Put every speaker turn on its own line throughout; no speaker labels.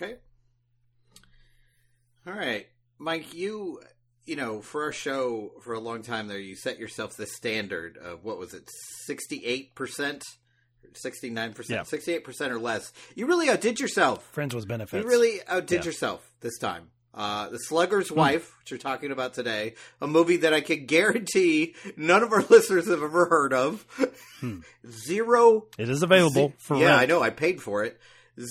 Okay. All right, Mike. You, you know, for our show for a long time there, you set yourself the standard of what was it, sixty-eight percent, 69%, sixty-eight percent or less. You really outdid yourself.
Friends with benefits.
You really outdid
Yeah.
yourself this time. Uh, the Slugger's Wife, which you're talking about today, a movie that I can guarantee none of our listeners have ever heard of. Zero
It is available
Ze-
for
yeah,
rent.
I know. I paid for it.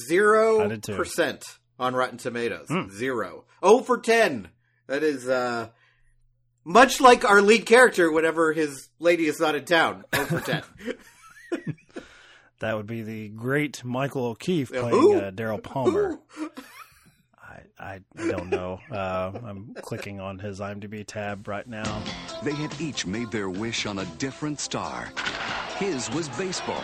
Zero
I did too.
percent on Rotten Tomatoes.
Hmm.
Zero. Oh for ten. That is uh, much like our lead character whenever his lady is not in town. Oh for ten.
That would be the great Michael O'Keefe playing uh, Daryl Palmer. I, I I don't know. Uh, I'm clicking on his IMDb tab right now.
They had each made their wish on a different star. His was baseball.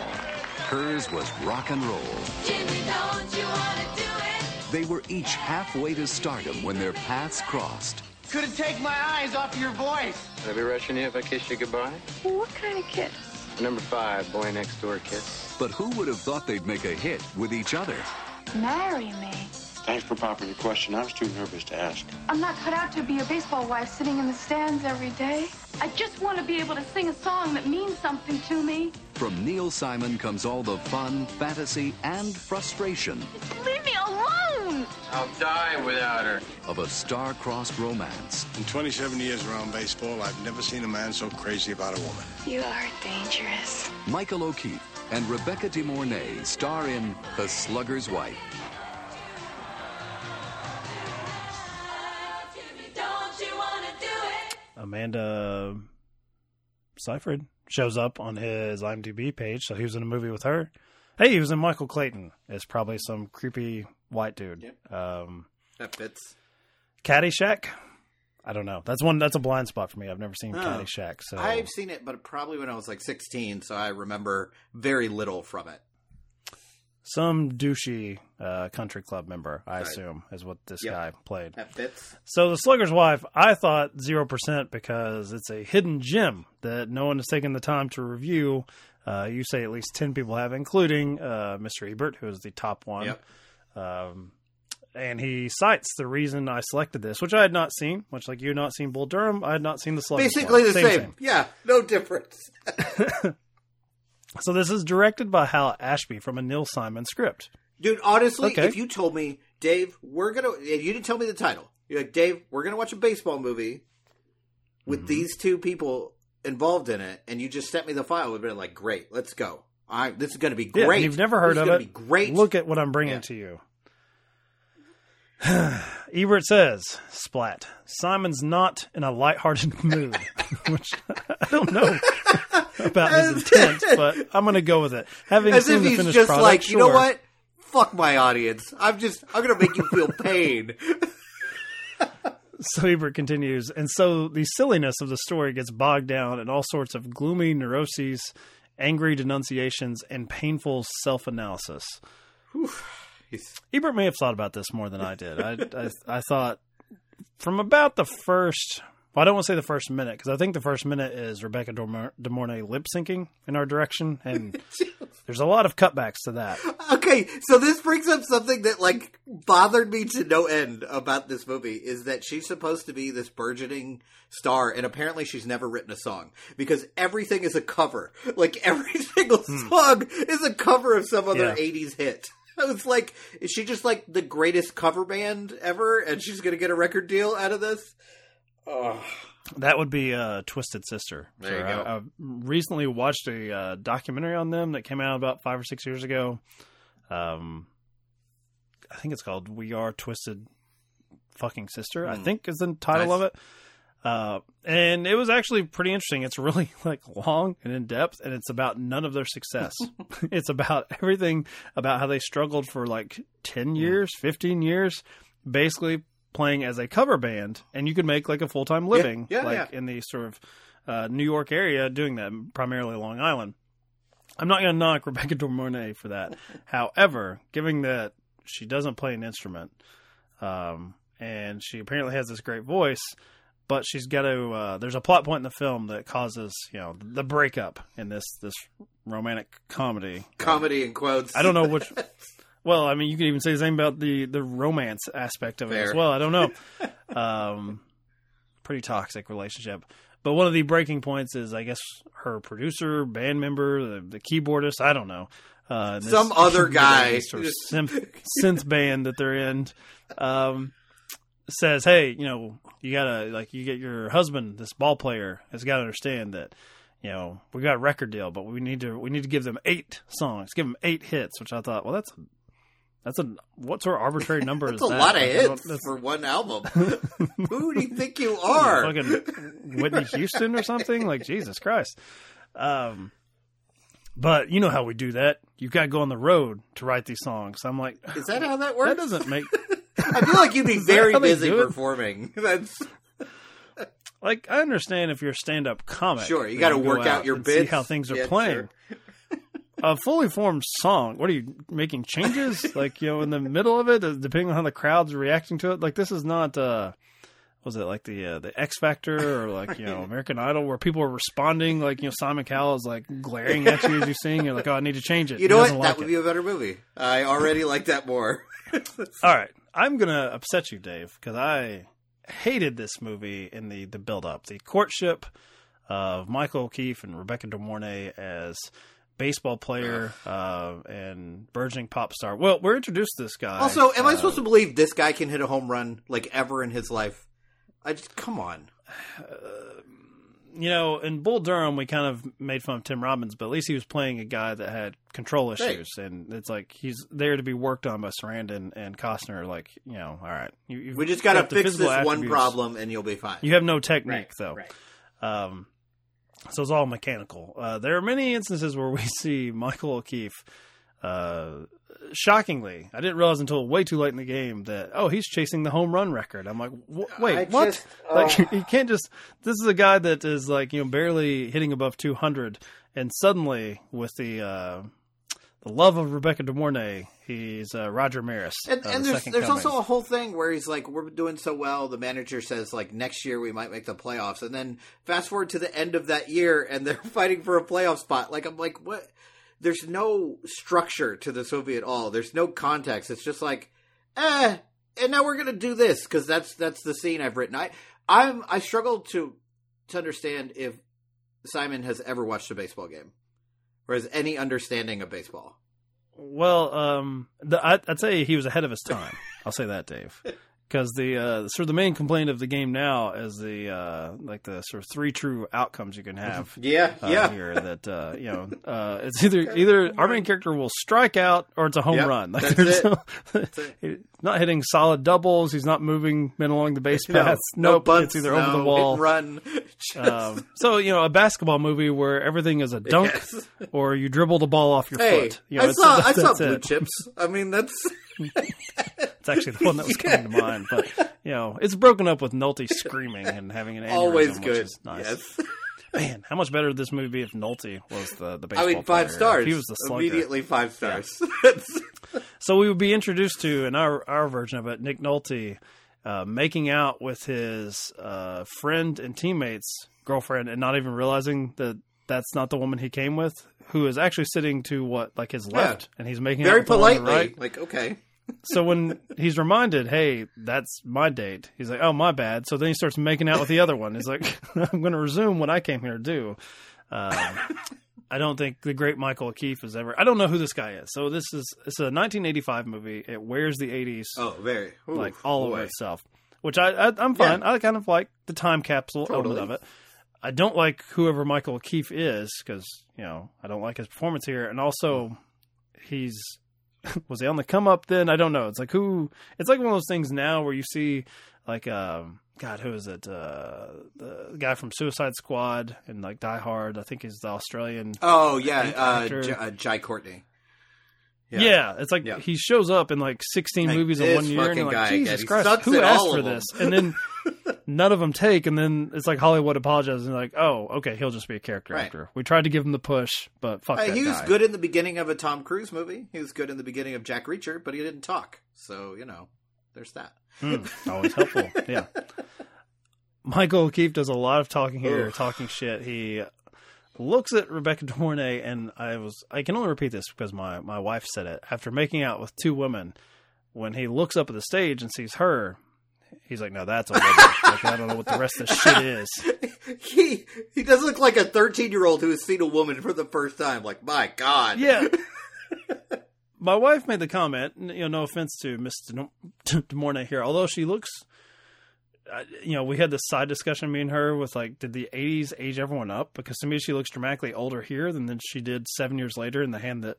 Hers was rock and roll.
Jimmy, don't you wanna do it?
They were each halfway to stardom when their paths crossed.
Couldn't take my eyes off your voice.
Would I be rushing you if I kissed you goodbye?
What kind of kiss?
Number five, boy next door kiss.
But who would have thought they'd make a hit with each other?
Marry me.
Thanks for popping the question. I was too nervous to ask.
I'm not cut out to be a baseball wife sitting in the stands every day. I just want to be able to sing a song that means something to me.
From Neil Simon comes all the fun, fantasy, and frustration
Leave me alone!
I'll die without her.
of a star-crossed romance.
In 27 years around baseball, I've never seen a man so crazy about a woman.
You are dangerous.
Michael O'Keefe and Rebecca De Mornay star in The Slugger's Wife.
Jimmy, don't you wanna do it?
Amanda Seyfried shows up on his IMDb page, so he was in a movie with her. Hey, he was in Michael Clayton. It's probably some creepy white dude.
Yep.
Um,
that fits.
Caddyshack. I don't know. That's one. That's a blind spot for me. I've never seen
Oh.
Caddyshack. So
I've seen it, but probably when I was like 16, so I remember very little from it.
Some douchey uh, country club member, I
Right.
assume, is what this
Yep.
guy played.
That fits.
So the Slugger's Wife, I thought zero percent because it's a hidden gem that no one has taken the time to review. Uh, you say at least ten people have, including uh, Mr. Ebert, who is the top one.
Yep.
Um, and he cites the reason I selected this, which I had not seen, much like you had not seen Bull Durham. I had not seen the Slugger's
Basically
Wife.
the same. Yeah, no difference.
So this is directed by Hal Ashby from a Neil Simon script.
Dude, honestly,
Okay.
if you told me, Dave, we're gonna, if you didn't tell me the title, you're like, Dave, we're gonna watch a baseball movie with
Mm-hmm.
these two people involved in it, and you just sent me the file, we'd been like, great, let's go. I, this is gonna be
Yeah,
great.
and you've never heard
this
of it.
Be great.
Look at what I'm bringing
Yeah.
to you. Ebert says, "Splat. Simon's not in a lighthearted mood, which I don't know about his intent, but I'm going to go with it. Having
as
seen
if
the
he's
finished
just
product,
like, you know what? Fuck my audience. I'm just, I'm gonna make you feel pain.
So Ebert continues, and so the silliness of the story gets bogged down in all sorts of gloomy neuroses, angry denunciations, and painful self-analysis. Ebert may have thought about this more than I did. I, I, I thought from about the first, well, I don't want to say the first minute because I think the first minute is Rebecca De Mor- De Mornay lip syncing in our direction, and there's a lot of cutbacks to that.
Okay, so this brings up something that like bothered me to no end about this movie is that she's supposed to be this burgeoning star and apparently she's never written a song because everything is a cover. Like every single song is a cover of some other
Hmm. Yeah.
80s hit. I was like, is she just like the greatest cover band ever and she's going to get a record deal out of this? Oh,
That would be uh, Twisted Sister.
There you go.
I, I recently watched a uh, documentary on them that came out about five or six years ago. Um, I think it's called "We Are Twisted Fucking Sister." I
Hmm.
think is the title
Nice.
of it. Uh, and it was actually pretty interesting. It's really like long and in depth, and it's about none of their success. it's about everything about how they struggled for like ten
Hmm.
years, fifteen years, basically playing as a cover band, and you could make like a full time living,
yeah,
like
yeah.
in the sort of uh, New York area, doing that primarily Long Island. I'm not going to knock Rebecca De Mornay for that. However, given that she doesn't play an instrument, um, and she apparently has this great voice, but she's got to. Uh, there's a plot point in the film that causes you know the breakup in this this romantic comedy.
comedy in quotes.
I don't know which Well, I mean, you could even say the same about the the romance aspect of it as well. I don't know. um, pretty toxic relationship. But one of the breaking points is, I guess, her producer, band member, the, the keyboardist. I don't know. Uh,
Some other guy.
sort of synth, synth band that they're in um, says, "Hey, you know, you gotta like you get your husband, this ball player, has got to understand that." You know, we got a record deal, but we need to we need to give them eight songs, give them eight hits. Which I thought, well, that's that's a what sort of arbitrary number
That's
is
a
that?
lot of
Like,
hits for one album. Who do you think you are?
fucking Whitney Houston or something. Like Jesus Christ. Um, but you know how we do that. You've got to go on the road to write these songs. I'm like,
Is that how that works?
that doesn't make
I feel like you'd be very busy performing. That's
like I understand if you're a stand-up comic.
Sure, you gotta work out your
and See how things are
Yeah,
playing. A fully formed song. What are you making changes? like you know, in the middle of it, uh, depending on how the crowd's reacting to it. Like this is not. uh was it like the uh, the X Factor or like you know American Idol where people are responding like you know Simon Cowell is like glaring at you as you sing you're like oh I need to change it
you know what? that
like
would
it.
be a better movie. I already like that more.
all right I'm gonna upset you Dave because I hated this movie in the the build up the courtship of Michael O'Keefe and Rebecca De Mornay as baseball player uh, and burgeoning pop star well we're introduced to this guy
Also, am I
uh,
supposed to believe this guy can hit a home run like ever in his life? I just come on.
you know, in Bull Durham, we kind of made fun of Tim Robbins, but at least he was playing a guy that had control issues, and it's like he's there to be worked on by Sarandon and Costner. Like, you know, all right, you, you've
We just got to fix this
physical
one problem, and you'll be fine.
You have no technique,
Right,
though.
right.
Um, so it's all mechanical. Uh, there are many instances where we see Michael O'Keefe. Uh, shockingly, I didn't realize until way too late in the game that oh he's chasing the home run record. I'm like, wait,
I
what?
just-
like
oh.
you can't just. This is a guy that is like you know barely hitting above 200, and suddenly with the uh, the love of Rebecca De Mornay, he's uh, Roger Maris.
And,
uh,
and
the
there's there's
coming.
also a whole thing where he's like, we're doing so well. The manager says like next year we might make the playoffs, and then fast forward to the end of that year, and they're fighting for a playoff spot. Like I'm like, what? There's no structure to this movie at all. There's no context. It's just like, eh. And now we're gonna do this because that's that's the scene I've written. I I'm I struggle to to understand if Simon has ever watched a baseball game or has any understanding of baseball.
Well, um, the, I, I'd say he was ahead of his time. I'll say that, Dave, because the uh, sort of the main complaint of the game now is the uh, like the sort of three true outcomes you can have.
Yeah,
uh,
yeah.
Here that uh, you know, uh, it's either either our main character will strike out or it's a home
Yep,
run. Like
that's it.
no- he's not hitting solid doubles. He's not moving men along the base
No,
paths.
no
nope,
bunts,
it's either
no
over the wall.
run. Just-
Um, so you know, a basketball movie where everything is a dunk,
Yes.
or you dribble the ball off your
Hey,
foot. You know,
I saw I saw Blue
it.
Chips. I mean, that's
It's actually the one that was coming to mind, but you know, it's broken up with Nolte screaming and having an aneurysm,
always
which
good.
is nice.
Yes.
Man, how much better would this movie be if Nolte was the the baseball
I mean, five
player?
stars.
If he was the slugger.
Immediately five stars. That's-
So we would be introduced to in our our version of it, Nick Nolte uh, making out with his uh, friend and teammates girlfriend, and not even realizing that that's not the woman he came with, who is actually sitting to what like his left, and he's making
Very
out with the the
politely.
right.
Like, okay.
So when he's reminded, hey, that's my date, he's like, oh, my bad. So then he starts making out with the other one. He's like, I'm going to resume what I came here to do. Um, I don't think the great Michael O'Keefe has ever. I don't know who this guy is. So this is it's a 1985 movie. It wears the 80s
Oh, very. Ooh,
like all
boy.
over itself, which I, I I'm fine. I kind of like the time capsule
Totally.
element of it. I don't like whoever Michael O'Keefe is because you know I don't like his performance here, and also he's was he on the come up then? I don't know. It's like who? It's like one of those things now where you see like um God, who is it? Uh, the guy from Suicide Squad and like Die Hard. I think he's the Australian.
Oh, yeah. Uh. J- uh, Jai Courtney.
Yeah. it's like
Yeah.
he shows up in like 16
Like,
movies in one year, and you're like,
again.
Jesus Christ, who asked for this? And then none of them take, and then it's like Hollywood apologizes and like, oh, okay, he'll just be a character
Right.
actor. We tried to give him the push, but fuck
Uh, he was
guy.
good in the beginning of a Tom Cruise movie. He was good in the beginning of Jack Reacher, but he didn't talk. So, you know, there's that.
Mm, always helpful. Yeah. Michael O'Keefe does a lot of talking here,
Ugh.
talking shit. He looks at Rebecca De Mornay, and I was I can only repeat this because my my wife said it after making out with two women. When he looks up at the stage and sees her, he's like, "No, that's a woman." like, I don't know what the rest of the shit is.
He he does look like a thirteen year old who has seen a woman for the first time. Like, my God.
Yeah. My wife made the comment. You know, no offense to Miss De De Mornay here, although she looks. Uh, You know, we had this side discussion, me and her, with like, did the '80s age everyone up? Because to me, she looks dramatically older here than than she did seven years later in the hand that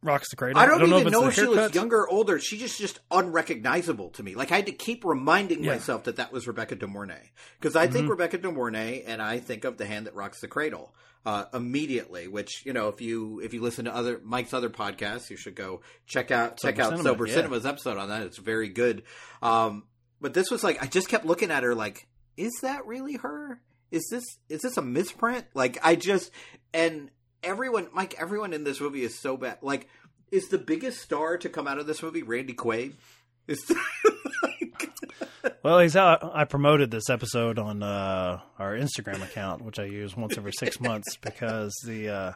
rocks the cradle.
I don't,
know
even
if
know if she looks younger or older. She just just unrecognizable to me. Like I had to keep reminding
Yeah.
myself that that was Rebecca De Mornay because I
Mm-hmm.
think Rebecca De Mornay and I think of the hand that rocks the cradle uh, immediately. Which you know, if you if you listen to other Mike's other podcasts, you should go check out check
Sober
out
Cinema,
Sober
yeah.
Cinema's episode on that. It's very good. Um, but this was like I just kept looking at her like, is that really her? Is this is this a misprint? Like I just and everyone Mike everyone in this movie is so bad. Like is the biggest star to come out of this movie Randy Quaid? Is
Well, he's how I promoted this episode on uh, our Instagram account, which I use once every six months because the uh,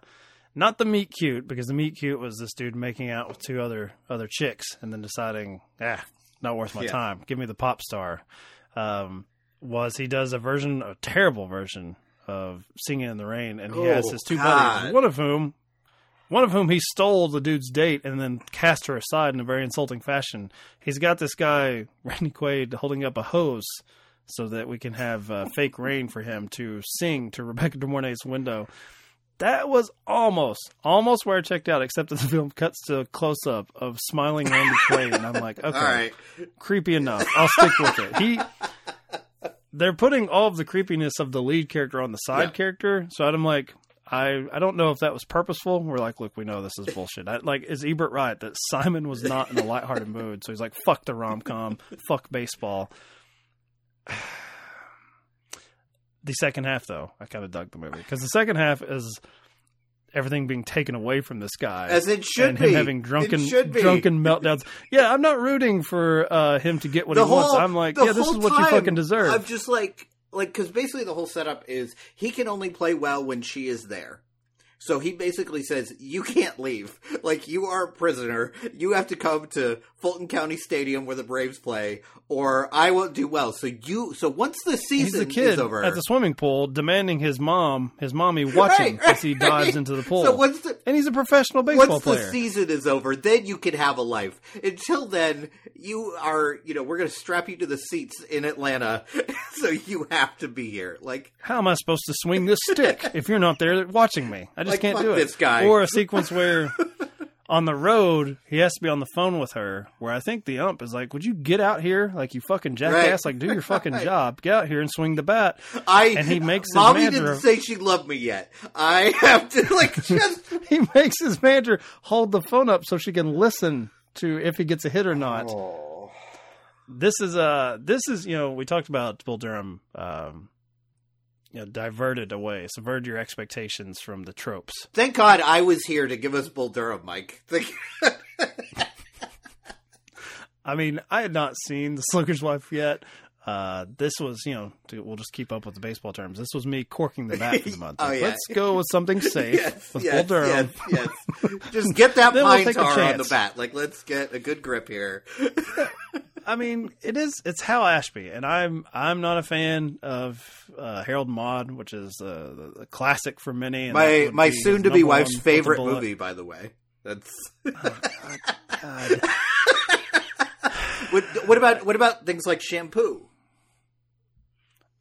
not the meet cute because the meet cute was this dude making out with two other other chicks and then deciding, ah, not worth my
Yeah.
time. Give me the pop star. Um, was he does a version, a terrible version of Singing in the Rain, and he has
Oh,
his two
God.
buddies, one of whom one of whom he stole the dude's date and then cast her aside in a very insulting fashion. He's got this guy, Randy Quaid, holding up a hose so that we can have uh, fake rain for him to sing to Rebecca De Mornay's window. That was almost, almost where I checked out, except that the film cuts to a close up of smiling Randy Quaid, and I'm like, okay,
all right?
creepy enough. I'll stick with it. He, they're putting all of the creepiness of the lead character on the side
Yeah.
character, so I'm like, I I don't know if that was purposeful. We're like, look, we know this is bullshit. I, like, is Ebert right that Simon was not in a lighthearted mood? So he's like, fuck the rom com, fuck baseball. The second half, though, I kind of dug the movie because the second half is everything being taken away from this guy,
As it should be
and him having drunken
be.
drunken meltdowns. Yeah, I'm not rooting for uh, him to get what
The
he wants. I'm like, yeah, this is what you fucking deserve.
I'm just like like because basically the whole setup is he can only play well when she is there. So he basically says, "You can't leave. Like you are a prisoner. You have to come to Fulton County Stadium where the Braves play, or I won't do well." So you, so once the
He's
season
kid
is over,
at the swimming pool demanding his mom, his mommy, watching him
Right,
as he dives
right.
into the pool.
So once the
and he's a professional baseball
once
player.
the season is over, then you can have a life. Until then, you are, you know, we're going to strap you to the seats in Atlanta, so you have to be here. Like,
How am I supposed to swing this stick if you're not there watching me? I just
Like,
can't do it.
this guy.
Or a sequence where on the road he has to be on the phone with her, where I think the ump is like, "Would you get out here, like you fucking jackass?
Right.
Like do your fucking job. Get out here and swing the bat."
I
And he makes his
mommy
manager-
didn't say she loved me yet. I have to like just
he makes his manager hold the phone up so she can listen to if he gets a hit or not.
Oh.
This is uh this is you know we talked about Bull Durham um you know diverted away subvert your expectations from the tropes.
thank God I was here to give us Bull Durham, Mike.
I mean, I had not seen The Slugger's Wife yet. Uh, this was, you know, to, we'll just keep up with the baseball terms. This was me corking the bat for the month.
Oh,
Like,
yeah.
Let's go with something safe
yes,
Bull Durham.
yes, yes. Just get that
we'll
pine
a
tar on the bat. Like, let's get a good grip here.
I mean, it is. It's Hal Ashby, and I'm I'm not a fan of uh, Harold Maude, which is uh, the, the classic for many. And
My my soon to be wife's
a
favorite movie, by the way. That's
God.
what, what about what about things like shampoo?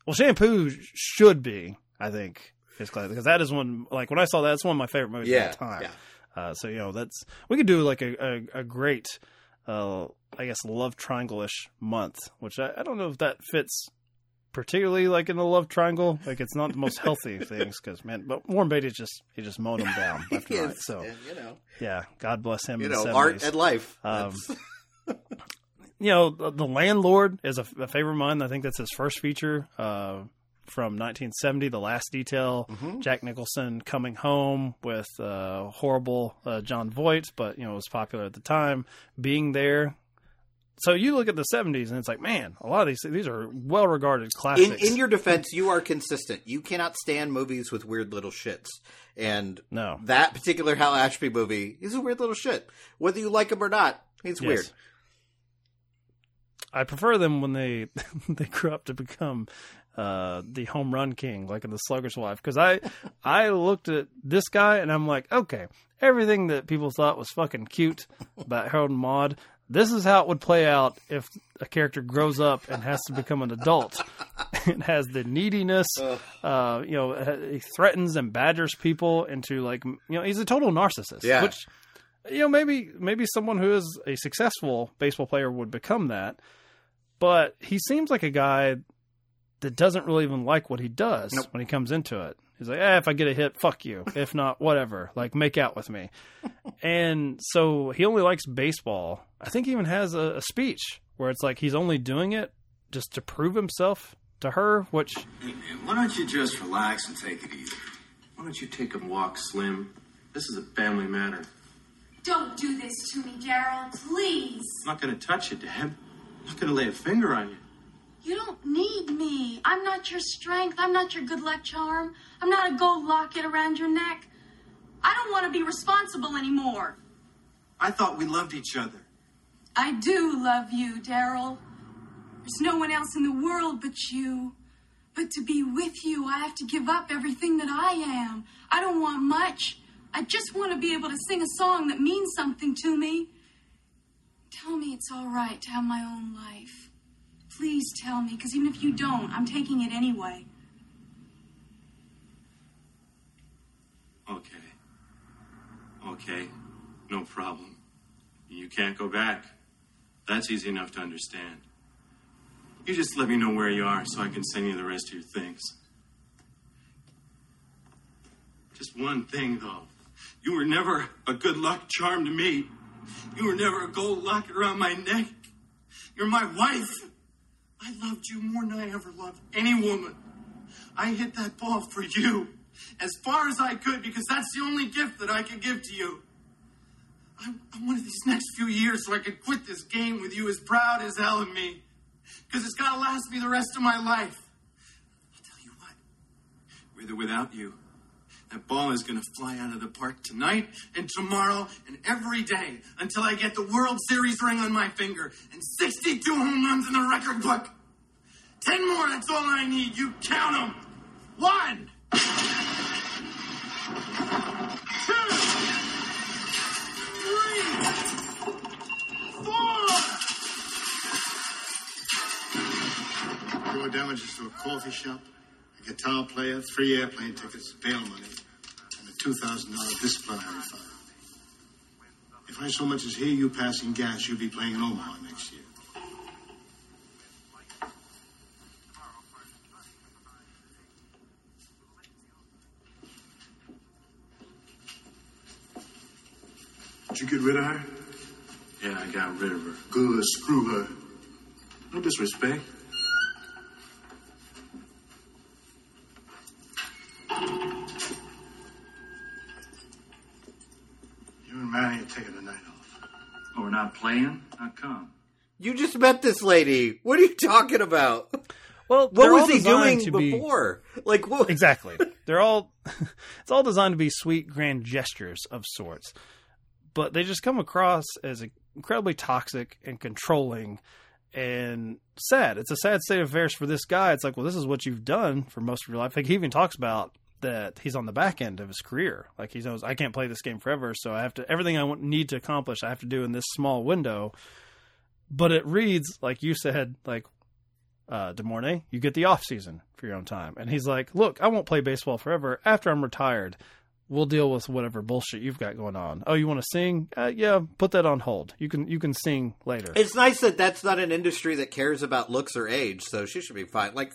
Well, shampoo should be, I think, his classic because that is one. Like when I saw that, it's one of my favorite movies
Yeah,
of all time.
yeah.
Uh, so you know, that's we could do like a a, a great, uh, I guess, love triangle ish month, which I, I don't know if that fits particularly like in the love triangle. Like it's not the most healthy things because man, but Warren Beatty just he just mowed them down left and right. So
and, you know,
yeah, God bless him.
you know,
the
art and life.
Um,
That's-
you know, the, the landlord is a, a favorite of mine. I think that's his first feature uh, from 1970, The Last Detail.
Mm-hmm.
Jack Nicholson coming home with uh, horrible uh, Jon Voight, but you know, it was popular at the time. Being there, so you look at the '70s, and it's like, man, a lot of these these are well regarded
In,
classics.
in your defense, you are consistent. You cannot stand movies with weird little shits. And
No.
that particular Hal Ashby movie is a weird little shit. Whether you like him or not, he's
Yes.
weird.
I prefer them when they they grew up to become uh, the home run king, like in the Slugger's Wife. Because I I looked at this guy and I'm like, okay, everything that people thought was fucking cute about Harold and Maude, this is how it would play out if a character grows up and has to become an adult. it has the neediness, uh, you know, he threatens and badgers people into like, you know, he's a total narcissist.
Yeah.
Which you know, maybe maybe someone who is a successful baseball player would become that. But he seems like a guy that doesn't really even like what he does
Nope.
when he comes into it. He's like, eh, if I get a hit, fuck you. If not, whatever. Like, make out with me. and so he only likes baseball. I think he even has a, a speech where it's like he's only doing it just to prove himself to her, which
Why don't you just relax and take it easy? Why don't you take a walk, Slim? This is a family matter.
Don't do this to me, Daryl, please.
I'm not going to touch you, Dad. Going to lay a finger on you.
You don't need me. I'm not your strength. I'm not your good luck charm. I'm not a gold locket around your neck. I don't want to be responsible anymore.
I thought we loved each other.
I do love you, Daryl. There's no one else in the world but you. But to be with you, I have to give up everything that I am. I don't want much. I just want to be able to sing a song that means something to me. Tell me it's all right to have my own life. Please tell me, because even if you don't, I'm taking it anyway.
Okay. Okay. No problem. You can't go back. That's easy enough to understand. You just let me know where you are so I can send you the rest of your things. Just one thing, though. You were never a good luck charm to me. You were never a gold locket around my neck. You're my wife. I loved you more than I ever loved any woman. I hit that ball for you as far as I could because that's the only gift that I could give to you. I, I wanted these next few years so I could quit this game with you as proud as hell of me. Because it's got to last me the rest of my life. I'll tell you what, with or without you, that ball is going to fly out of the park tonight and tomorrow and every day until I get the World Series ring on my finger and 62 home runs in the record book. Ten more, that's all I need. You count them. One. Two. Three. Four.
Damages to a coffee shop, a guitar player, three airplane tickets, bail money, $2,000 disciplinary fine. If I so much as hear you passing gas, you'll be playing in Omaha next year. Did you get rid of her?
Yeah, I got rid of her.
Good, screw her.
No disrespect. We're not playing? How come?
You just met this lady. What are you talking about?
well,
What
they're
was he doing
to be-
before? Like what?
exactly. They're all it's all designed to be sweet grand gestures of sorts. But they just come across as incredibly toxic and controlling and sad. It's a sad state of affairs for this guy. It's like, well, this is what you've done for most of your life. Like he even talks about that he's on the back end of his career. Like he knows I can't play this game forever, so I have to everything I need to accomplish, I have to do in this small window. But it reads like you said, like uh, De Mornay, you get the off season for your own time. And he's like, look, I won't play baseball forever. After I'm retired, we'll deal with whatever bullshit you've got going on. Oh, you want to sing? Uh, yeah, put that on hold. You can you can sing later.
It's nice that that's not an industry that cares about looks or age, so she should be fine. Like,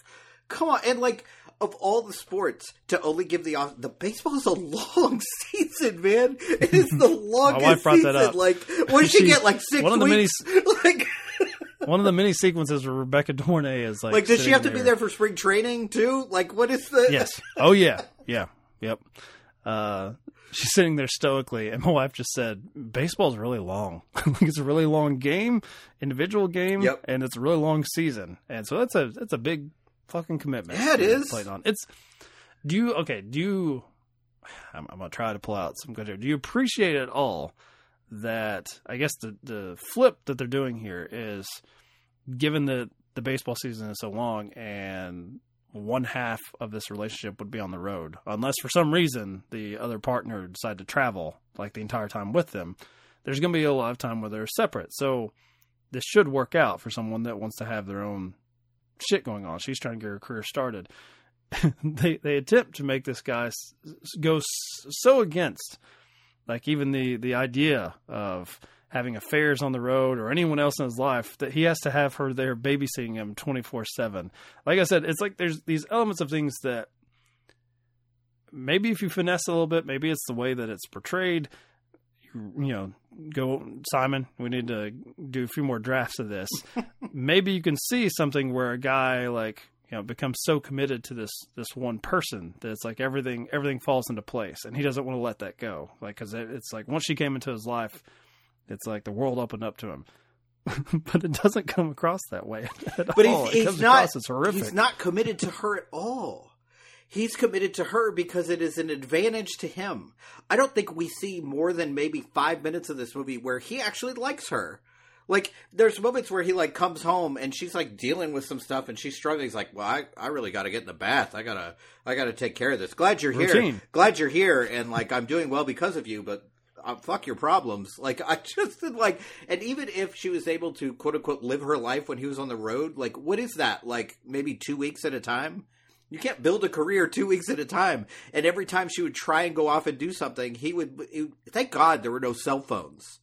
come on, and like of all the sports to only give the off, the baseball is a long season, man. It is the longest
wife brought
season.
that up.
Like, what did she,
She-
get? Like six
one of the many
weeks? like,
One of the many sequences where Rebecca Dornay is like,
like does she have to be there for spring training too? Like, what is the?
yes. Oh yeah. Yeah. Yep. Uh, she's sitting there stoically, and my wife just said, "Baseball's really long. like it's a really long game, individual game,
Yep.
and it's a really long season, and so that's a that's a big fucking commitment.
Yeah, it is.
Played on. It's. Do you okay? Do you? I'm, I'm gonna try to pull out some good here. Do you appreciate at all that? I guess the the flip that they're doing here is, given that the baseball season is so long and one half of this relationship would be on the road unless for some reason the other partner decided to travel like the entire time with them there's going to be a lot of time where they're separate so this should work out for someone that wants to have their own shit going on. She's trying to get her career started. They they attempt to make this guy go so against like even the the idea of having affairs on the road or anyone else in his life that he has to have her there babysitting him 24/7 like i said it's like there's these elements of things that maybe if you finesse a little bit maybe it's the way that it's portrayed you, you know go simon we need to do a few more drafts of this maybe you can see something where a guy like you know becomes so committed to this this one person that it's like everything everything falls into place and he doesn't want to let that go like because it, it's like once she came into his life it's like the world opened up to him but it doesn't come across that way at
But
all.
he's, he's not.
as horrific.
He's not committed to her at all. He's committed to her because it is an advantage to him. I don't think we see more than maybe five minutes of this movie where he actually likes her. Like, there's moments where he like comes home and she's like dealing with some stuff and she's struggling. He's like, "Well, I, I really got to get in the bath. I gotta I gotta take care of this. Glad you're here.
Routine.
Glad you're here. And like, I'm doing well because of you. But uh, fuck your problems. Like I just like, and even if she was able to quote unquote live her life when he was on the road, like what is that? Like maybe two weeks at a time. You can't build a career two weeks at a time. And every time she would try and go off and do something, he would. He, thank God there were no cell phones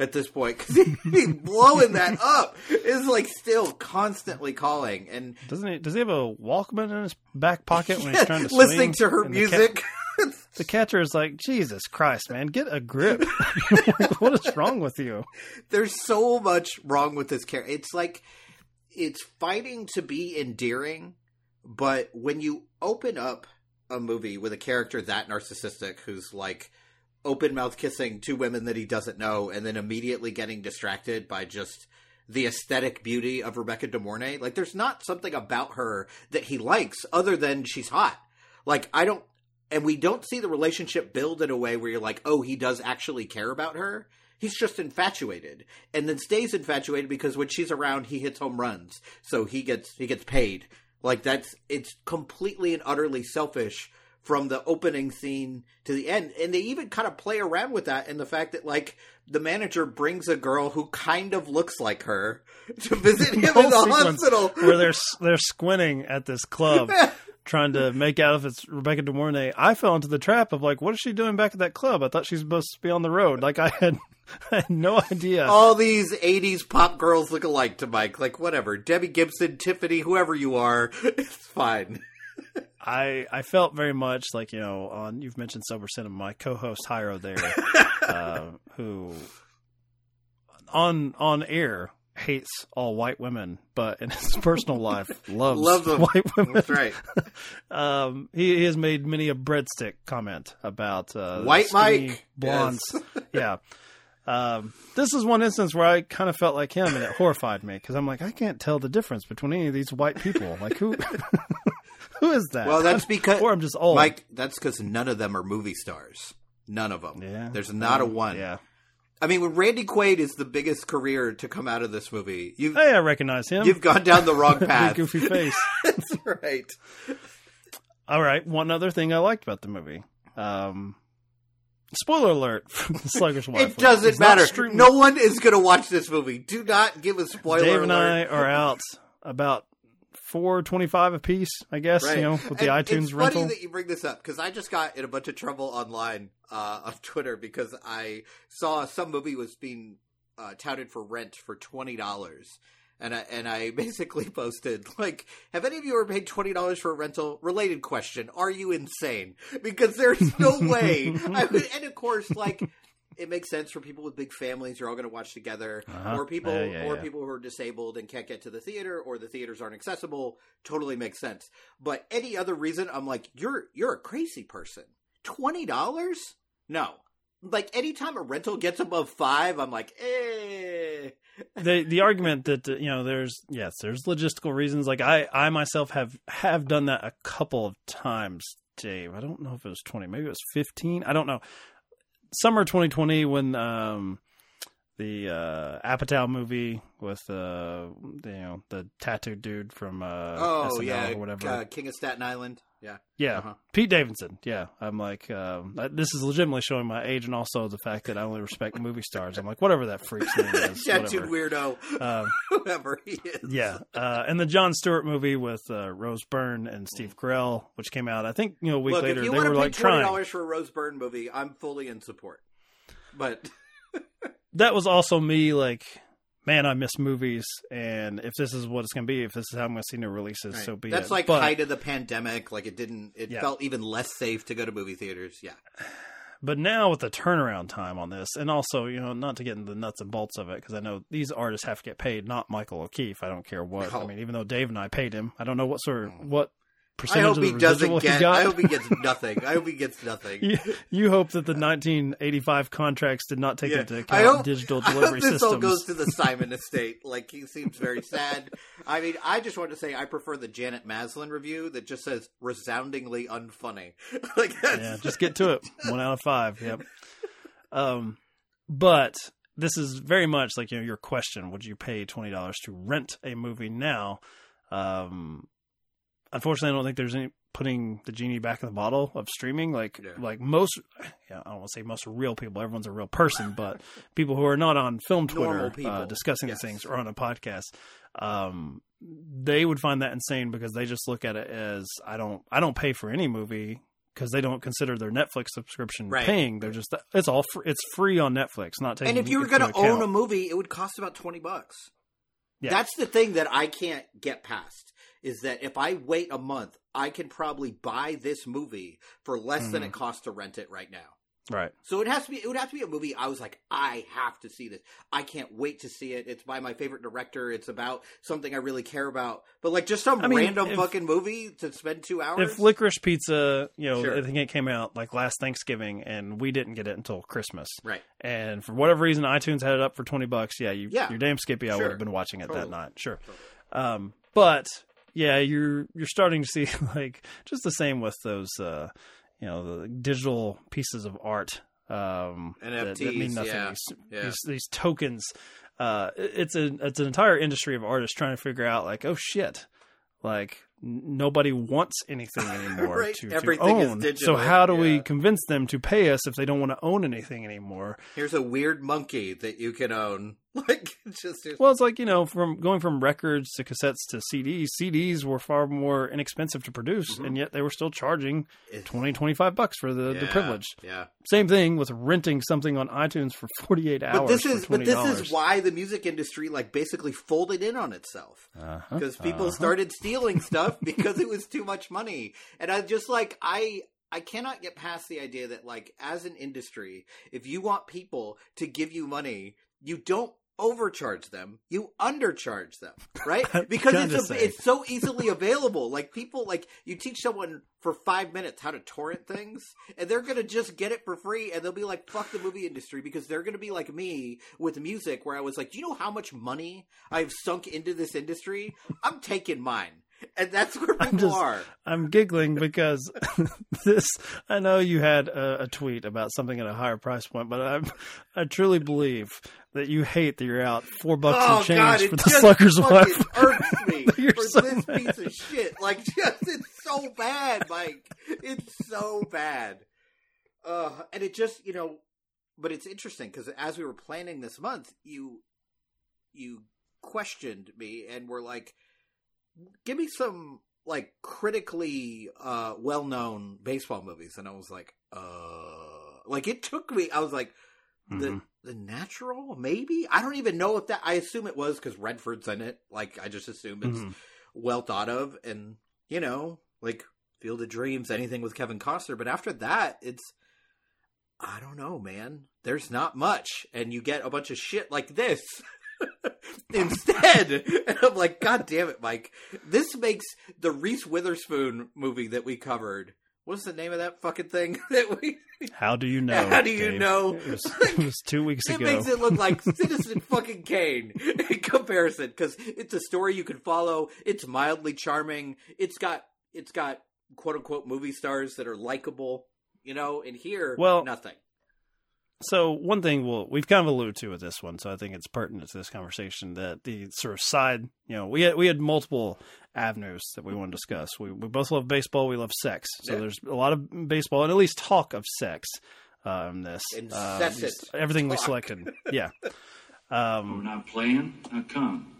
at this point because he'd be blowing that up. It's like still constantly calling and
Doesn't he? Does he have a Walkman in his back pocket when he's trying to
listening to her
And the ca-
music.
The catcher is like, Jesus Christ, man, get a grip. What is wrong with you?
there's so much wrong with this character. It's like it's fighting to be endearing, but when you open up a movie with a character that narcissistic who's like open mouth kissing two women that he doesn't know and then immediately getting distracted by just the aesthetic beauty of Rebecca De Mornay, like there's not something about her that he likes other than she's hot. Like I don't and we don't see the relationship build in a way where you're like, oh, he does actually care about her. He's just infatuated, and then stays infatuated because when she's around, he hits home runs, so he gets he gets paid. Like that's it's completely and utterly selfish from the opening scene to the end, and they even kind of play around with that and the fact that like the manager brings a girl who kind of looks like her to visit him in the hospital.
where they're they're squinting at this club, trying to make out if it's Rebecca De Mornay. I fell into the trap of like, what is she doing back at that club? I thought she's supposed to be on the road. Like I had, I had no idea.
all these 80s pop girls look alike to Mike. Like, whatever. Debbie Gibson, Tiffany, whoever you are, it's fine.
I I felt very much like you know on you've mentioned sober cinema my co-host Hyro there uh, who on on air hates all white women but in his personal life loves
Love them.
white women
That's right.
um he, he has made many a breadstick comment about uh,
White
skinny
Mike.
blondes yeah um, this is one instance where I kind of felt like him, and it horrified me because I'm like, I can't tell the difference between any of these white people. Like, who, who is that?
Well, that's because.
or I'm just old.
Mike, that's because none of them are movie stars. None of them.
Yeah.
There's not a one.
Yeah.
I mean, when Randy Quaid is the biggest career to come out of this movie, you've,
Hey, I recognize him.
you've gone down the wrong path.
goofy face.
that's right.
All right. One other thing I liked about the movie. Um, spoiler alert from the Slugger's Wife.
It doesn't
It's
matter. No one is going to watch this movie. Do not give a spoiler
Dave and
alert.
I are out about four twenty-five a piece. I guess
Right.
you know with the
And
iTunes
it's
rental.
funny that you bring this up because I just got in a bunch of trouble online uh, on Twitter because I saw some movie was being uh, touted for rent for twenty dollars. And I, and I basically posted like, have any of you ever paid twenty dollars for a rental? Related question: Are you insane? Because there's no way. I would, and of course, like it makes sense for people with big families. You're all going to watch together,
Uh-huh.
or people,
Yeah, yeah,
or
yeah.
people who are disabled and can't get to the theater, or the theaters aren't accessible. Totally makes sense. But any other reason, I'm like, you're you're a crazy person. Twenty dollars? No. Like anytime a rental gets above five, I'm like, eh.
the the argument that uh, you know there's yes there's logistical reasons like I I myself have have done that a couple of times Dave I don't know if it was 20 maybe it was 15 I don't know summer 2020 when um the uh Apatow movie with uh you know the tattooed dude from uh
Oh
SNL
yeah,
or whatever
uh, King of Staten Island. Yeah,
yeah,
Uh-huh.
Pete Davidson. Yeah, I'm like, um, this is legitimately showing my age, and also the fact that I only respect movie stars. I'm like, whatever that freak's name is,
tattooed
whatever.
weirdo,
Um,
whoever he is.
yeah, uh, and the Jon Stewart movie with uh, Rose Byrne and Steve Carell, which came out, I think, you know, a week
Look,
later,
if you
they
want
were
to pay
like
twenty
trying.
dollars for a Rose Byrne movie, I'm fully in support. But
That was also me, like, man, I miss movies, and if this is what it's going to be, if this is how I'm going to see new releases, so be
that's
it.
like
But-
height of the pandemic. Like it didn't. It
Yeah.
felt even less safe to go to movie theaters. Yeah.
But now with the turnaround time on this, and also, you know, not to get into the nuts and bolts of it, because I know these artists have to get paid, not Michael O'Keefe. I don't care what. I
Oh.
mean, even though Dave and I paid him, I don't know what sort of mm. what
I hope he doesn't get.
he.
I hope he gets nothing. I hope he gets nothing.
you, you hope that the 1985 contracts did not take
Yeah.
into account
hope,
digital
I
delivery
hope this all goes to the Simon estate. Like he seems very sad. I mean, I just want to say I prefer the Janet Maslin review that just says resoundingly unfunny. like
yeah, just get to it. One out of five. Yep. Um, but this is very much like you know your question: Would you pay twenty dollars to rent a movie now? Um, unfortunately, I don't think there's any putting the genie back in the bottle of streaming. Like
Yeah.
like most, yeah, I don't want to say most real people. Everyone's a real person, but people who are not on film Twitter uh, discussing
Yes.
these things or on a podcast. Um, they would find that insane because they just look at it as I don't I don't pay for any movie because they don't consider their Netflix subscription
Right.
paying. They're just it's all fr- it's free on Netflix, not taking.
and if you were going to
account.
own a movie, it would cost about twenty bucks.
Yeah.
That's the thing that I can't get past is that if I wait a month, I can probably buy this movie for less than
Mhm.
it costs to rent it right now.
Right,
So it has to be. It would have to be a movie. I was like, I have to see this. I can't wait to see it. It's by my favorite director. It's about something I really care about. But like just some
I mean,
random
if-
fucking movie to spend two hours.
if Licorice Pizza, you know,
Sure.
I think it came out like last Thanksgiving, and we didn't get it until Christmas.
right.
And for whatever reason, iTunes had it up for twenty bucks. Yeah, you,
Yeah.
you're damn skippy. I
Sure.
would have been watching it that night. Sure, um, but yeah, you're you're starting to see like just the same with those, uh, you know, the digital pieces of art um, that, that mean
NFTs,
nothing.
yeah.
These,
Yeah.
these these tokens. Uh, it's a it's an entire industry of artists trying to figure out like, oh shit, like nobody wants anything anymore
Right.
to, to own.
digital,
So how do
yeah.
we convince them to pay us if they don't want to own anything anymore?
Here's a weird monkey that you can own. Like just
Well, it's like you know, from going from records to cassettes to CDs. CDs were far more inexpensive to produce, and yet they were still charging
It's-
20, 25 bucks for the, the
Mm-hmm.
Privilege.
Yeah.
Same thing with renting something on iTunes for forty eight hours.
But this is but this is why the music industry like basically folded in on itself.
Uh-huh,
because people
uh-huh.
started stealing stuff because it was too much money. And I just like I I cannot get past the idea that like as an industry, if you want people to give you money, you don't overcharge them you undercharge them right? Because it's a, it's so easily available. Like people like you teach someone for five minutes how to torrent things and they're gonna just get it for free and they'll be like fuck the movie industry because they're gonna be like me with music where i was like do you know how much money i've sunk into this industry? I'm taking mine and that's where people
I'm just,
are
I'm giggling because this. I know you had a, a tweet about something at a higher price point, but I, I truly believe that you hate that you're out four bucks
oh
and change
god
for
it
the
fucking
Wife.
irks me
You're
for
so
this
mad.
piece of shit like just it's so bad mike it's so bad uh and it just you know but it's interesting because as we were planning this month you you questioned me and were like give me some like critically uh well-known baseball movies. And i was like uh like it took me i was like the
Mhm.
the natural? Maybe? I don't even know if that i assume it was because redford's in it. Like i just assume it's
Mhm.
well thought of. And you know like field of dreams anything with kevin costner. But after that it's i don't know man. There's not much. And you get a bunch of shit like this instead and i'm like god damn it mike this makes the reese witherspoon movie that we covered What's the name of that fucking thing that we?
How do you know?
How do you
Dave?
know?
It was, it was two weeks
It
ago.
makes it look like Citizen fucking Kane in comparison because it's a story you can follow. It's mildly charming. It's got it's got quote unquote movie stars that are likable. You know, and here,
Well-
nothing.
So one thing we'll, we've kind of alluded to with this one, so I think it's pertinent to this conversation that the sort of side, you know, we had we had multiple avenues that we want to discuss. We we both love baseball, we love sex, so
Yeah.
there's a lot of baseball and at least talk of sex uh, in this. Uh,
Incessant
everything we
talk.
selected, yeah.
We're
Um,
not playing? How come?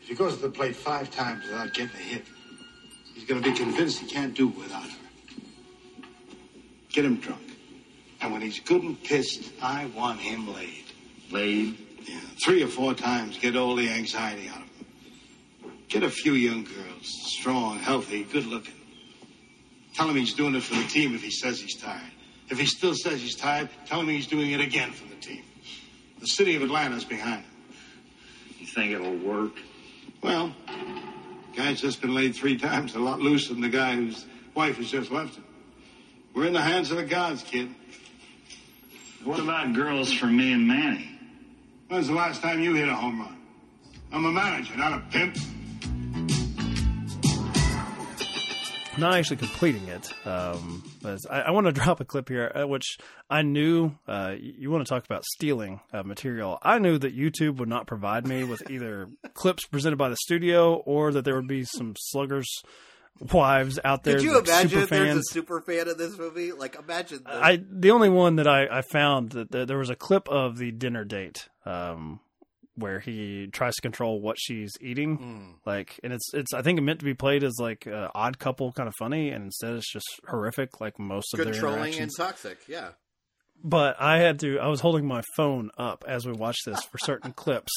If he goes to the plate five times without getting a hit, he's going to be convinced he can't do it without her. Get him drunk. And when he's good and pissed, I want him laid.
Laid?
Yeah, three or four times, get all the anxiety out of him. Get a few young girls, strong, healthy, good looking. Tell him he's doing it for the team if he says he's tired. If he still says he's tired, tell him he's doing it again for the team. The city of Atlanta's behind him.
You think it'll work?
Well, guy's just been laid three times, a lot looser than the guy whose wife has just left him. We're in the hands of the gods, kid.
What about girls for me and Manny?
When's the last time you hit a home run? I'm a manager, not a pimp.
not actually completing it, um, but I, I want to drop a clip here, uh, which I knew uh, you, you want to talk about stealing uh, material. I knew that YouTube would not provide me with either clips presented by the studio or that there would be some sluggers' wives out there.
Could you
like,
imagine if there's a super fan of this movie? Like, imagine. The,
I the only one that I, I found that there, there was a clip of the dinner date um, where he tries to control what she's eating,
Hmm.
like, and it's it's I think meant to be played as like uh, odd couple kind of funny, and instead it's just horrific, like most of their
controlling and
interactions.
toxic. Yeah.
But I had to. I was holding my phone up as we watched this for certain clips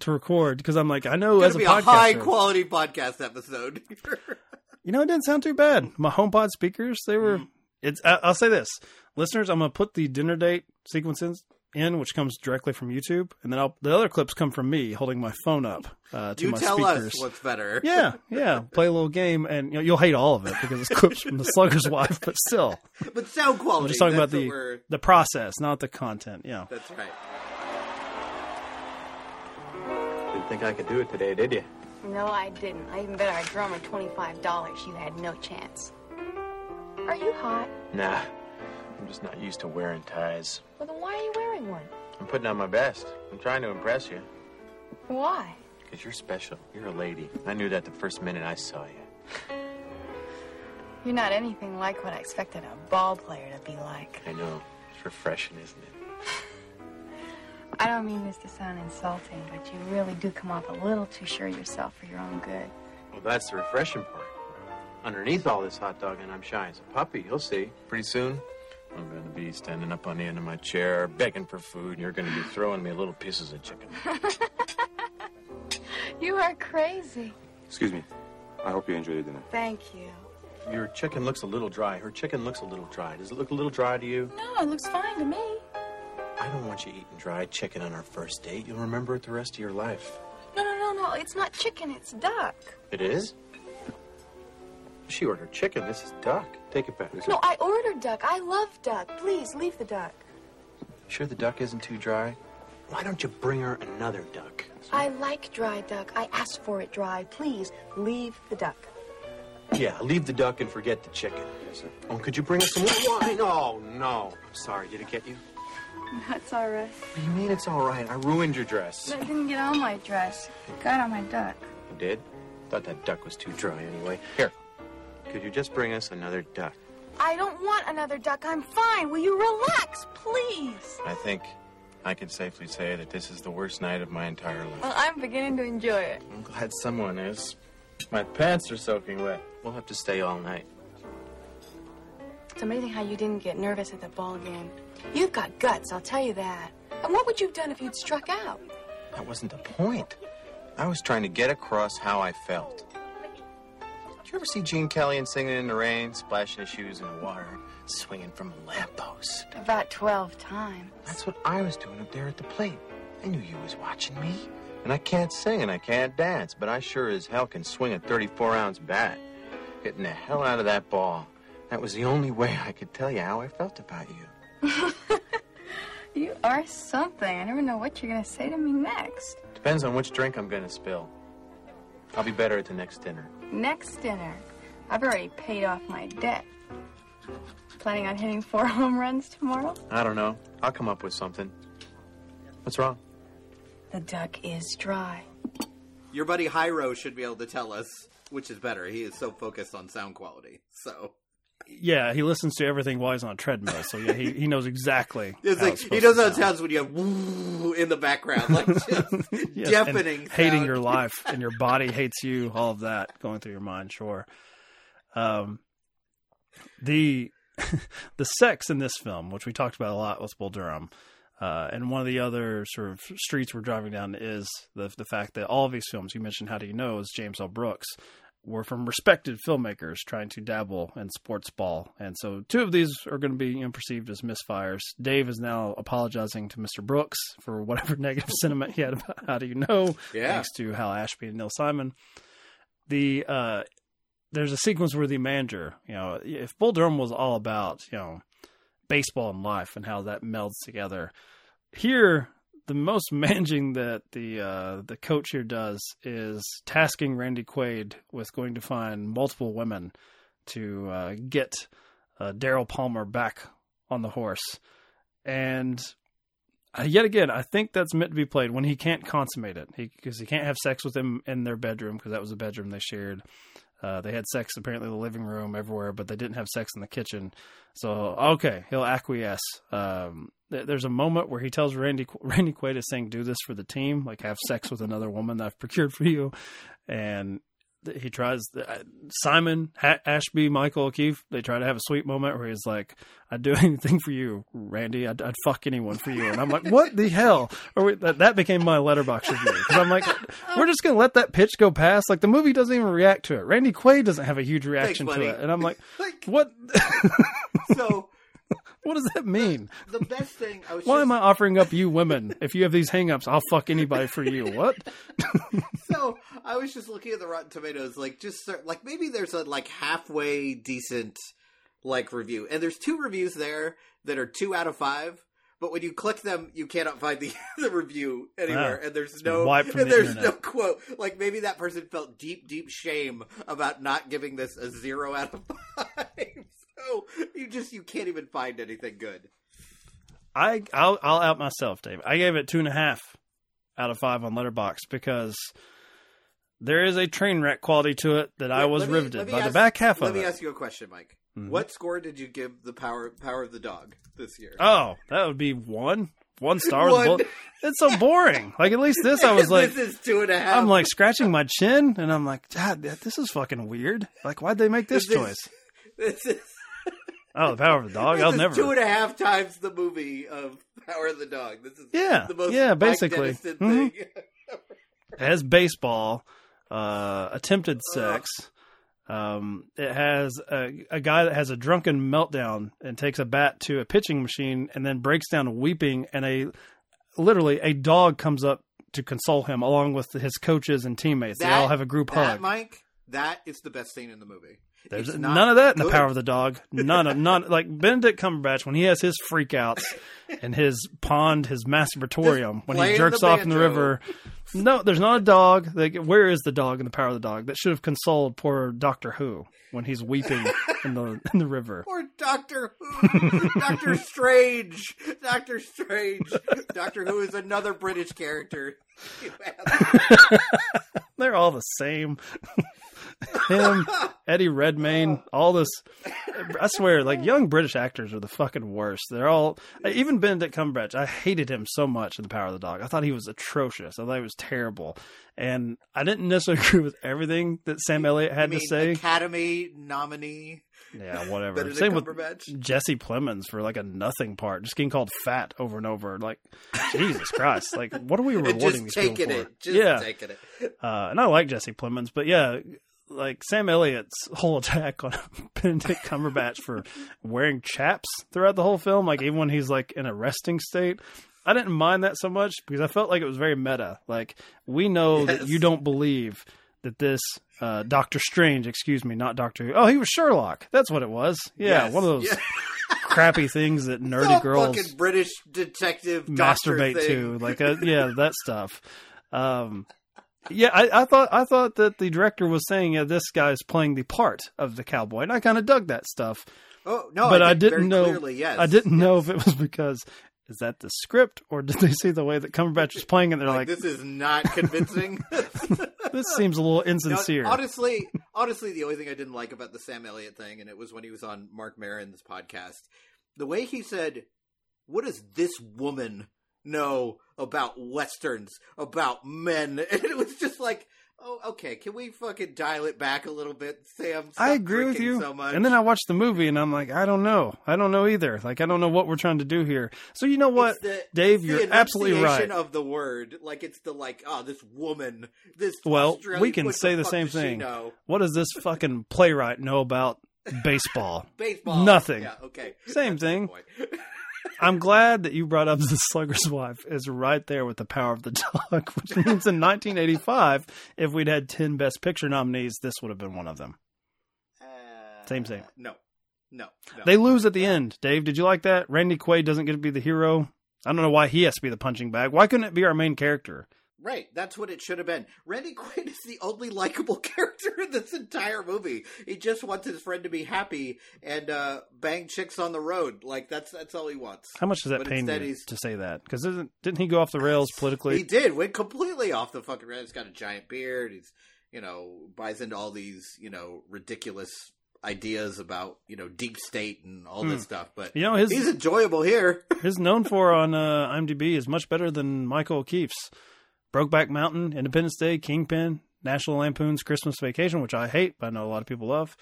to record because I'm like, I know
It's
as a
a high quality podcast episode.
you know, it didn't sound too bad. My HomePod speakers, they were.
Mm-hmm.
It's. I, I'll say this, listeners. I'm gonna put the dinner date sequences in, which comes directly from YouTube, and then I'll, the other clips come from me holding my phone up uh, to
you
my
tell
speakers.
us what's better.
yeah, yeah. Play a little game, and you know, you'll hate all of it because it's clips from the Slugger's wife, but still,
But sound quality.
I'm just talking about the
we're-
the process, not the content. Yeah.
That's right.
Didn't think I could do it today, did you?
No, I didn't. I even bet our drummer $25 you had no chance. Are you hot?
Nah. I'm just not used to wearing ties.
Well, then why are you wearing one?
I'm putting on my best. I'm trying to impress you.
Why?
Because you're special. You're a lady. I knew that the first minute I saw you.
You're not anything like what I expected a ball player to be like.
I know. It's refreshing, isn't it?
I don't mean this to sound insulting, but you really do come off a little too sure of yourself for your own good.
Well, that's the refreshing part. Underneath all this hot dog, and I'm shy as a puppy. You'll see. Pretty soon, I'm going to be standing up on the end of my chair, begging for food, and you're going to be throwing me little pieces of chicken.
You are crazy.
Excuse me. I hope you enjoyed your dinner.
Thank you.
Your chicken looks a little dry. Her chicken looks a little dry. Does it look a little dry to you?
No, it looks fine to me.
I don't want you eating dried chicken on our first date. You'll remember it the rest of your life.
No, no, no, no. It's not chicken, it's duck.
It is? She ordered chicken. This is duck. Take it back.
No, I ordered duck. I love duck. Please leave the duck.
Sure the duck isn't too dry? Why don't you bring her another duck?
I like dry duck. I asked for it dry. Please leave the duck.
Yeah, leave the duck and forget the chicken. Yes, sir. Oh, could you bring us some more wine? Oh, no. I'm sorry. Did it get you?
That's all right.
What do you mean it's all right? I ruined your dress.
I didn't get on my dress. It got on my duck.
You did? Thought that duck was too dry anyway. Here. Could you just bring us another duck?
I don't want another duck. I'm fine. Will you relax, please?
I think I can safely say that this is the worst night of my entire life.
Well, I'm beginning to enjoy it.
I'm glad someone is. My pants are soaking wet. We'll have to stay all night.
It's amazing how you didn't get nervous at the ball game. You've got guts, I'll tell you that. And what would you have done if you'd struck out?
That wasn't the point. I was trying to get across how I felt. Did you ever see Gene Kelly and singing in the rain, splashing his shoes in the water, swinging from a lamppost?
About 12 times.
That's what I was doing up there at the plate. I knew you was watching me. And I can't sing and I can't dance, but I sure as hell can swing a 34 ounce bat. Hitting the hell out of that ball. That was the only way I could tell you how I felt about you.
You are something. I never know what you're gonna say to me next.
Depends on which drink I'm gonna spill. I'll be better at the next dinner.
Next dinner. I've already paid off my debt. Planning on hitting four home runs tomorrow?
I don't know. I'll come up with something. What's wrong?
The duck is dry.
Your buddy Hyro should be able to tell us which is better. He is so focused on sound quality. So
Yeah, he listens to everything while he's on a treadmill, so yeah, he, he knows exactly.
it's like he knows how it sounds when you have woo in the background, like just
Yes,
deafening,
hating your life and your body hates you. All of that going through your mind, sure. Um, the the sex in this film, which we talked about a lot with Bull Durham, uh, and one of the other sort of streets we're driving down is the the fact that all of these films you mentioned, How Do You Know, is James L. Brooks, were from respected filmmakers trying to dabble in sports ball, and so two of these are going to be you know, perceived as misfires. Dave is now apologizing to Mr. Brooks for whatever negative sentiment he had about How Do You Know,
Yeah.
thanks to Hal Ashby and Neil Simon. The uh, there's a sequence where the manager, you know, if Bull Durham was all about, you know, baseball and life and how that melds together, here the most managing that the uh, the coach here does is tasking Randy Quaid with going to find multiple women to uh, get uh, Daryl Palmer back on the horse, and uh, yet again, I think that's meant to be played when he can't consummate it, because he, can't have sex with him in their bedroom because that was the bedroom they shared. Uh, they had sex apparently in the living room everywhere, but they didn't have sex in the kitchen. So okay, he'll acquiesce. Um, there's a moment where he tells Randy Randy Quaid is saying, "Do this for the team, like have sex with another woman that I've procured for you," and he tries. Uh, Simon ha- Ashby, Michael O'Keefe, they try to have a sweet moment where he's like, "I'd do anything for you, Randy. I'd, I'd fuck anyone for you," and I'm like, "What the hell?" Or we, that, that became my Letterboxd review because I'm like, "We're just gonna let that pitch go past." Like the movie doesn't even react to it. Randy Quaid doesn't have a huge reaction to it, and I'm like, "What?"
So
what does that mean?
the best thing I was
Why
just,
am I offering up you women? If you have these hangups, I'll fuck anybody for you. What?
so I was just looking at the Rotten Tomatoes, like just cer- like maybe there's a like halfway decent like review, and there's two reviews there that are two out of five. But when you click them, you cannot find the, the review anywhere,
Ah,
and there's no and
the
there's
internet.
no quote. Like maybe that person felt deep, deep shame about not giving this a zero out of five. you just you can't even find anything good.
I I'll, I'll out myself, Dave. I gave it two and a half out of five on Letterboxd because there is a train wreck quality to it that I was
me-
riveted by the back half of it.
Let me ask you a question, Mike.
Mhm.
What score did you give the power Power of the Dog this year?
Oh, that would be one one star.
One.
It's so boring. Like at least this, I was like,
this is two and a half.
I'm like scratching my chin, and I'm like, God, this is fucking weird. Like, why'd they make this
This
choice?
This is
Oh, the power of the dog.
this
I'll
is
never.
two and a half times the movie of Power of the Dog. This is
Yeah,
the most
yeah, basically. Mhm. It has baseball, uh, attempted sex. Um, it has a, a guy that has a drunken meltdown and takes a bat to a pitching machine and then breaks down weeping. And a literally a dog comes up to console him along with his coaches and teammates. they all have a group
that,
hug.
Mike, that is the best scene in the movie.
There's none of that in the power of the dog. None of none like Benedict Cumberbatch when he has his freakouts and his pond, his masturbatorium when he jerks off in the river. No, there's not a dog. Like, where is the dog in the power of the dog that should have consoled poor Doctor Who when he's weeping in the in the river?
Or Doctor Who, Doctor Strange, Doctor Strange, Doctor Who is another British character.
They're all the same. Him, Eddie Redmayne, all this. I swear, like young British actors are the fucking worst. They're all. Even Benedict Cumberbatch, I hated him so much in The Power of the Dog. I thought he was atrocious. I thought he was terrible, and I didn't necessarily agree with everything that Sam Elliott had to say.
Academy nominee.
Yeah, whatever.
Benedict
Same with. Jesse Plemons for like a nothing part, just getting called fat over and over. Like, Jesus Christ! Like, what are we rewarding
just
these people
taking
for?
just
yeah,
taking it.
uh, and I like Jesse Plemons, but yeah, like Sam Elliott's whole attack on Benedict Cumberbatch for wearing chaps throughout the whole film, like even when he's like in a resting state. I didn't mind that so much because I felt like it was very meta. Like we know that you don't believe that this uh, Doctor Strange, excuse me, not Doctor Who. Oh, he was Sherlock. That's what it was. Yeah,
Yes.
one of those
Yeah.
crappy things that nerdy
Some
girls
fucking British detective
masturbate to, like uh, yeah, that stuff. Um, yeah, I, I thought I thought that the director was saying yeah, this guy's playing the part of the cowboy, and I kind of dug that stuff.
Oh no,
but
I,
I, didn't know.
Clearly, yes.
I didn't know if it was because is that the script or did they see the way that Cumberbatch was playing it? They're like,
this is not convincing.
this seems a little insincere.
honestly, honestly, the only thing I didn't like about the Sam Elliott thing, and it was when he was on Marc Maron's podcast, the way he said, "What does this woman know about westerns, about men?" And it was just like, "Oh, okay, can we fucking dial it back a little bit, Sam?"
I agree with you.
So much.
And then I watched the movie and I'm like, I don't know. I don't know either. Like, I don't know what we're trying to do here. So, you know what,
the-
Dave, you're
the
absolutely right.
Of the word, like it's the like, oh, this woman, this.
Well,
Australian,
we can say the
fuck
same thing. What does this fucking playwright know about baseball?
Baseball.
Nothing.
Yeah, okay.
Same thing. I'm glad that you brought up the slugger's wife is right there with the power of the dog, which means in 1985, if we'd had 10 Best Picture nominees, this would have been one of them. Uh, same, same.
No, no, no.
They lose at the end. Dave, did you like that? Randy Quaid doesn't get to be the hero. I don't know why he has to be the punching bag. Why couldn't it be our main character?
Right, that's what it should have been. Randy Quaid is the only likable character in this entire movie. He just wants his friend to be happy and uh, bang chicks on the road. Like that's that's all he wants.
How much does that
But
pain you
he's-
to say that? Because didn't he go off the rails politically?
He did went completely off the fucking rails. He's got a giant beard. He's you know buys into all these you know ridiculous ideas about you know deep state and all
Hmm.
this stuff. But
You know, his-
he's enjoyable here.
His known for on uh, IMDb is much better than Michael O'Keefe's. Brokeback Mountain, Independence Day, Kingpin, National Lampoon's Christmas Vacation, which I hate, but I know a lot of people love.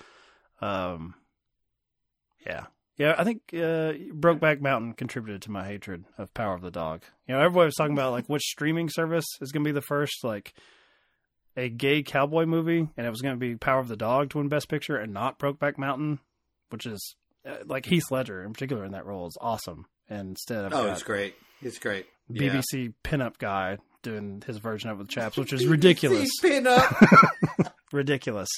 Um, yeah, yeah, I think uh, Brokeback Mountain contributed to my hatred of Power of the Dog. You know, everybody was talking about like which streaming service is going to be the first like a gay cowboy movie, and it was going to be Power of the Dog to win Best Picture, and not Brokeback Mountain, which is uh, like Heath Ledger in particular in that role is awesome. And instead, I've
Oh, it's great. It's great. Yeah.
BBC pinup guy doing his version of it with chaps, which is ridiculous.
Pin up.
ridiculous.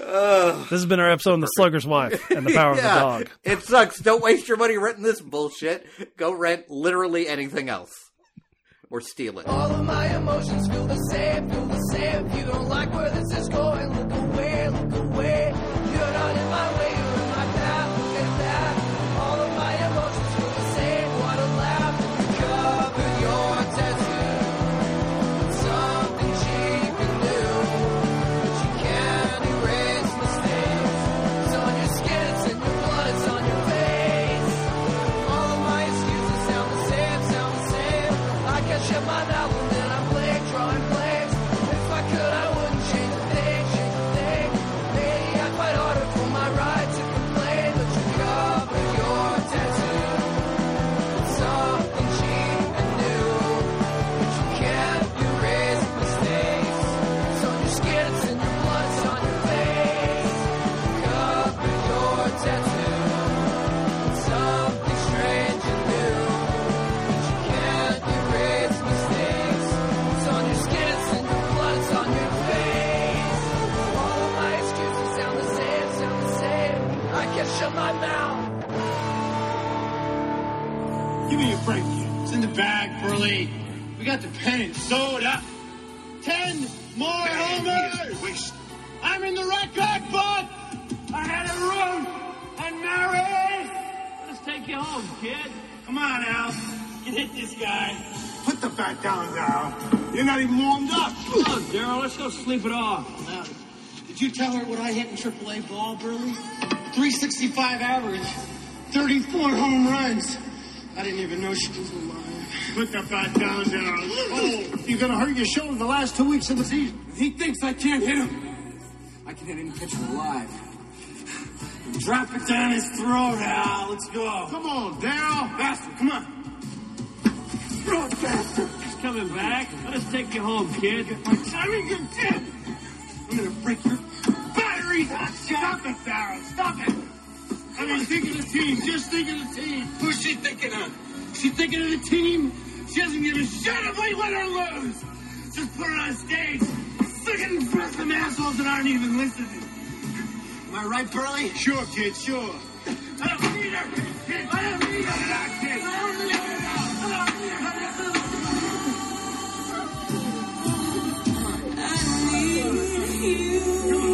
Ugh.
This has been our episode on the Slugger's Wife and the Power of the Dog.
It sucks. Don't waste your money renting this bullshit. Go rent literally anything else. Or steal it.
All of my emotions feel the same, feel the same. If you don't like where this is going, look away, look away.
We got the pen and soda. Ten more homers. I'm in the record book. I had a room and Mary. Let's take you home, kid. Come on, Al. You hit this guy. Put the bat down now. You're not even warmed up. Come on, Daryl. Let's go sleep it off. Now, did you tell her what I hit in AAA ball, Burley? 365 average. 34 home runs. I didn't even know she was alive. Put the bat down, Daryl. Oh, you're gonna hurt your shoulder the last two weeks of the season. He thinks I can't hit him. I can hit any pitcher alive. Drop it down his throat, Al. Let's go. Come on, Daryl. Faster, come on. Throw it faster. He's coming back. Let us take you home, kid. Get my timing again. I'm gonna break your batteries. Stop it, Daryl. Stop it. I mean, think of the team. Just think of the team. Who's she thinking of? She thinking of the team? She doesn't give a shit if we win or lose. Just put her on stage,
singing for some assholes that aren't even listening. Am I right, Burley?
Sure, kid, sure.
I don't need her, kid. I don't need her. I don't need her. I don't need. I don't need. I need you.